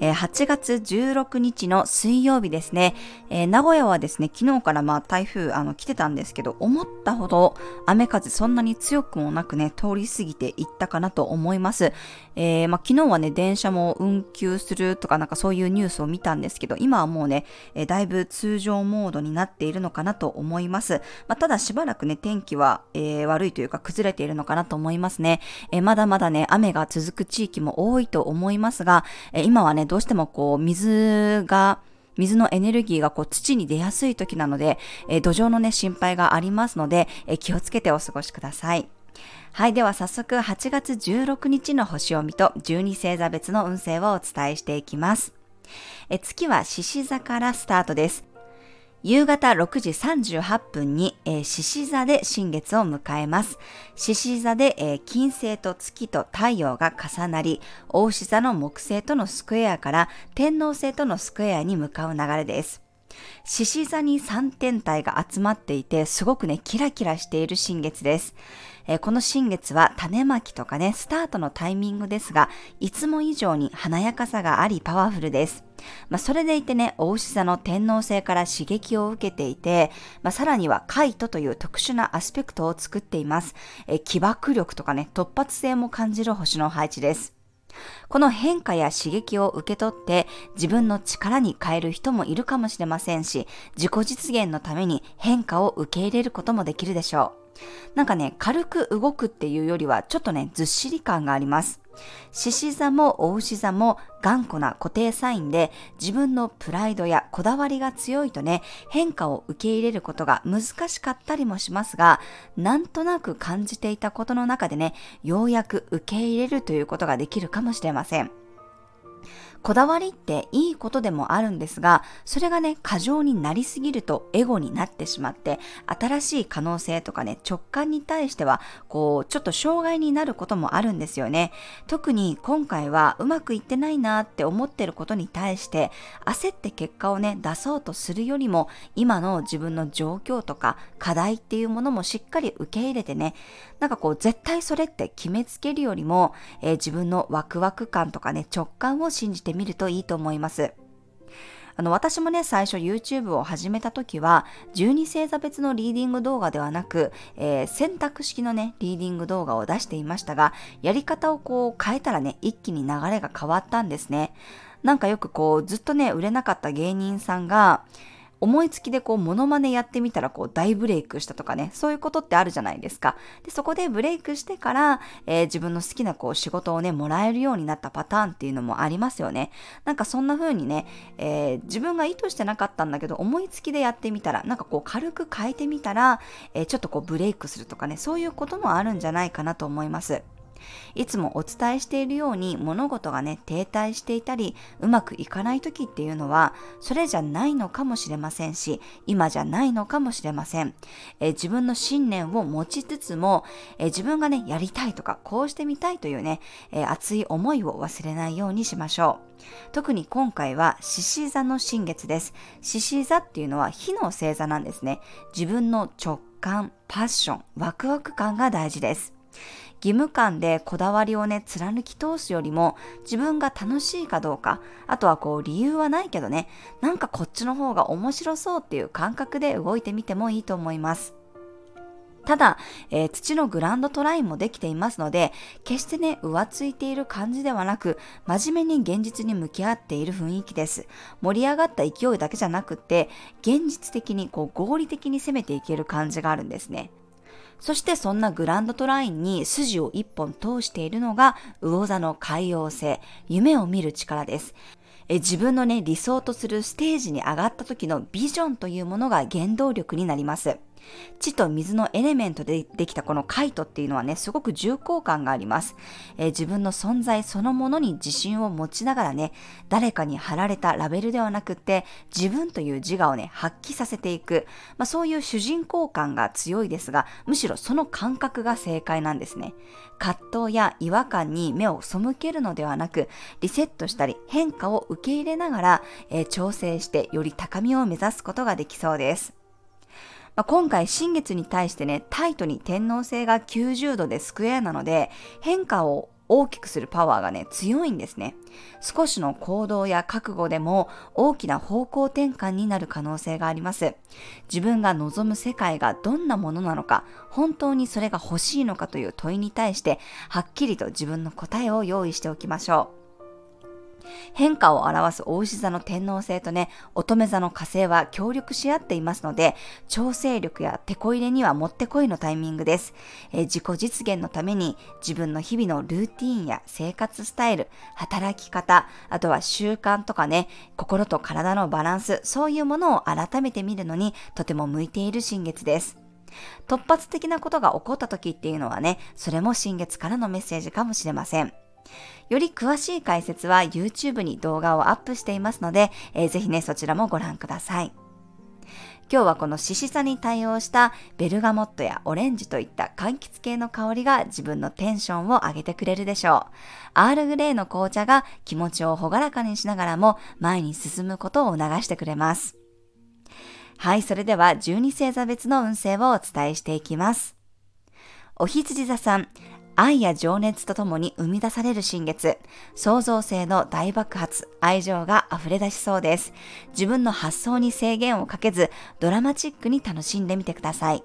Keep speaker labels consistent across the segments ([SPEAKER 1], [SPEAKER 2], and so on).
[SPEAKER 1] 8月16日の水曜日ですね、えー、名古屋はですね、昨日からまあ台風あの来てたんですけど、思ったほど雨風そんなに強くもなくね、通り過ぎていったかなと思います。えー、まあ、昨日はね、電車も運休するとかなんかそういうニュースを見たんですけど、今はもうね、え、だいぶ通常モードになっているのかなと思います。まあ、ただしばらくね、天気は、え悪いというか崩れているのかなと思いますね。えまだまだね、雨が続く地域も多いと思いますが、え今はね、どうしてもこう、水が、水のエネルギーがこう土に出やすい時なので、えー、土壌のね、心配がありますので、えー、気をつけてお過ごしください。はい。では早速8月16日の星を見と12星座別の運勢をお伝えしていきます。え月は獅子座からスタートです。夕方6時38分に、えー、獅子座で新月を迎えます。獅子座で、えー、金星と月と太陽が重なり、大牛座の木星とのスクエアから天王星とのスクエアに向かう流れです。獅子座に3天体が集まっていて、すごくね、キラキラしている新月です。えー、この新月は種まきとかね、スタートのタイミングですが、いつも以上に華やかさがありパワフルです。まあ、それでいてね、大牛座の天皇星から刺激を受けていて、まあ、さらにはカイトという特殊なアスペクトを作っています。えー、起爆力とかね、突発性も感じる星の配置です。この変化や刺激を受け取って自分の力に変える人もいるかもしれませんし、自己実現のために変化を受け入れることもできるでしょう。なんかね、軽く動くっていうよりは、ちょっとね、ずっしり感があります。獅子座も大牛座も頑固な固定サインで自分のプライドやこだわりが強いとね、変化を受け入れることが難しかったりもしますが、なんとなく感じていたことの中でね、ようやく受け入れるということができるかもしれません。こだわりっていいことでもあるんですが、それがね、過剰になりすぎるとエゴになってしまって、新しい可能性とかね、直感に対しては、こう、ちょっと障害になることもあるんですよね。特に今回はうまくいってないなって思ってることに対して、焦って結果をね、出そうとするよりも、今の自分の状況とか課題っていうものもしっかり受け入れてね、なんかこう、絶対それって決めつけるよりも、えー、自分のワクワク感とかね、直感を信じててみるといいと思います。あの、私もね、最初 YouTube を始めた時は、12星座別のリーディング動画ではなく、えー、選択式のね、リーディング動画を出していましたが、やり方をこう変えたらね、一気に流れが変わったんですね。なんかよくこう、ずっとね、売れなかった芸人さんが、思いつきでこう、モノマネやってみたらこう、大ブレイクしたとかね、そういうことってあるじゃないですか。で、そこでブレイクしてから、えー、自分の好きなこう、仕事をね、もらえるようになったパターンっていうのもありますよね。なんかそんな風にね、えー、自分が意図してなかったんだけど、思いつきでやってみたら、なんかこう、軽く変えてみたら、えー、ちょっとこう、ブレイクするとかね、そういうこともあるんじゃないかなと思います。いつもお伝えしているように物事がね、停滞していたり、うまくいかない時っていうのは、それじゃないのかもしれませんし、今じゃないのかもしれません。え自分の信念を持ちつつも、え自分がね、やりたいとか、こうしてみたいというね、え熱い思いを忘れないようにしましょう。特に今回は獅子座の新月です。獅子座っていうのは火の星座なんですね。自分の直感、パッション、ワクワク感が大事です。義務感でこだわりをね、貫き通すよりも、自分が楽しいかどうか、あとはこう理由はないけどね、なんかこっちの方が面白そうっていう感覚で動いてみてもいいと思います。ただ、えー、土のグランドトラインもできていますので、決してね、浮ついている感じではなく、真面目に現実に向き合っている雰囲気です。盛り上がった勢いだけじゃなくって、現実的にこう合理的に攻めていける感じがあるんですね。そしてそんなグランドトラインに筋を一本通しているのが魚座の海洋性、夢を見る力です。え自分のね、理想とするステージに上がった時のビジョンというものが原動力になります。地と水のエレメントでできたこのカイトっていうのはね、すごく重厚感があります。えー、自分の存在そのものに自信を持ちながらね、誰かに貼られたラベルではなくって、自分という自我をね、発揮させていく。まあ、そういう主人公感が強いですが、むしろその感覚が正解なんですね。葛藤や違和感に目を背けるのではなく、リセットしたり変化を受け入れながら、えー、調整してより高みを目指すことができそうです。まあ、今回新月に対してね、タイトに天皇星が90度でスクエアなので、変化を大きくするパワーがね、強いんですね。少しの行動や覚悟でも大きな方向転換になる可能性があります。自分が望む世界がどんなものなのか、本当にそれが欲しいのかという問いに対して、はっきりと自分の答えを用意しておきましょう。変化を表す大牛座の天皇星とね、乙女座の火星は協力し合っていますので、調整力や手こ入れにはもってこいのタイミングです。え自己実現のために自分の日々のルーティンや生活スタイル、働き方、あとは習慣とかね、心と体のバランス、そういうものを改めて見るのにとても向いている新月です。突発的なことが起こった時っていうのはね、それも新月からのメッセージかもしれません。より詳しい解説は YouTube に動画をアップしていますので、えー、ぜひね、そちらもご覧ください。今日はこの獅子座に対応したベルガモットやオレンジといった柑橘系の香りが自分のテンションを上げてくれるでしょう。アールグレーの紅茶が気持ちをほがらかにしながらも前に進むことを促してくれます。はい、それでは12星座別の運勢をお伝えしていきます。お羊座さん、愛や情熱とともに生み出される新月、創造性の大爆発、愛情が溢れ出しそうです。自分の発想に制限をかけず、ドラマチックに楽しんでみてください。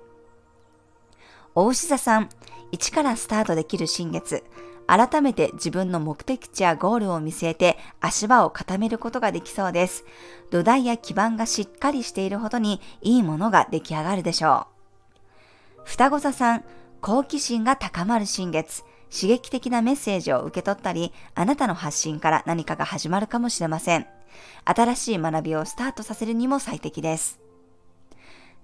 [SPEAKER 1] 大牛座さん、一からスタートできる新月、改めて自分の目的地やゴールを見据えて足場を固めることができそうです。土台や基盤がしっかりしているほどにいいものが出来上がるでしょう。双子座さん、好奇心が高まる新月、刺激的なメッセージを受け取ったり、あなたの発信から何かが始まるかもしれません。新しい学びをスタートさせるにも最適です。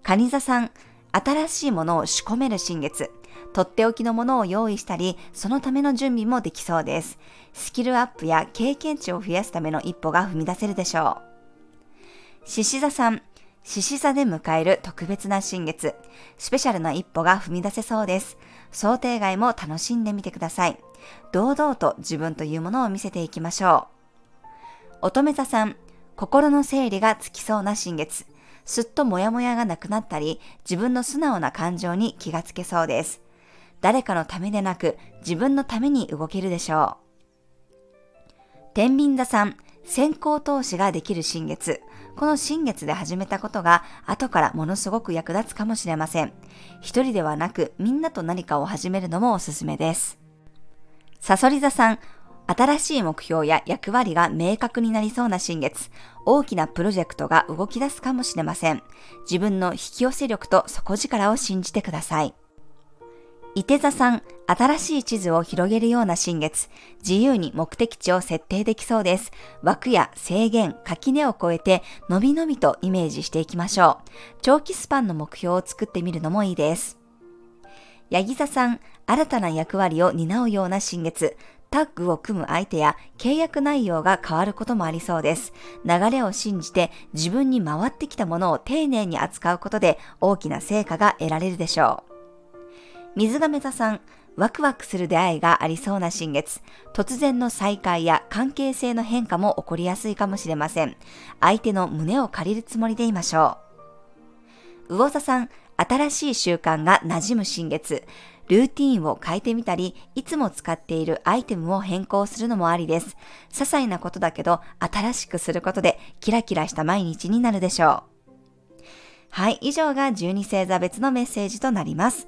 [SPEAKER 1] 蟹座さん、新しいものを仕込める新月、とっておきのものを用意したり、そのための準備もできそうです。スキルアップや経験値を増やすための一歩が踏み出せるでしょう。獅子座さん、獅子座で迎える特別な新月、スペシャルな一歩が踏み出せそうです。想定外も楽しんでみてください。堂々と自分というものを見せていきましょう。乙女座さん、心の整理がつきそうな新月、すっともやもやがなくなったり、自分の素直な感情に気がつけそうです。誰かのためでなく、自分のために動けるでしょう。天秤座さん、先行投資ができる新月、この新月で始めたことが後からものすごく役立つかもしれません。一人ではなくみんなと何かを始めるのもおすすめです。サソリ座さん、新しい目標や役割が明確になりそうな新月、大きなプロジェクトが動き出すかもしれません。自分の引き寄せ力と底力を信じてください。伊手座さん、新しい地図を広げるような新月、自由に目的地を設定できそうです。枠や制限、垣根を越えて、のびのびとイメージしていきましょう。長期スパンの目標を作ってみるのもいいです。ヤギ座さん、新たな役割を担うような新月、タッグを組む相手や契約内容が変わることもありそうです。流れを信じて自分に回ってきたものを丁寧に扱うことで大きな成果が得られるでしょう。水亀座さん、ワクワクする出会いがありそうな新月、突然の再会や関係性の変化も起こりやすいかもしれません。相手の胸を借りるつもりでいましょう。魚座さん、新しい習慣が馴染む新月、ルーティーンを変えてみたり、いつも使っているアイテムを変更するのもありです。些細なことだけど、新しくすることで、キラキラした毎日になるでしょう。はい、以上が12星座別のメッセージとなります。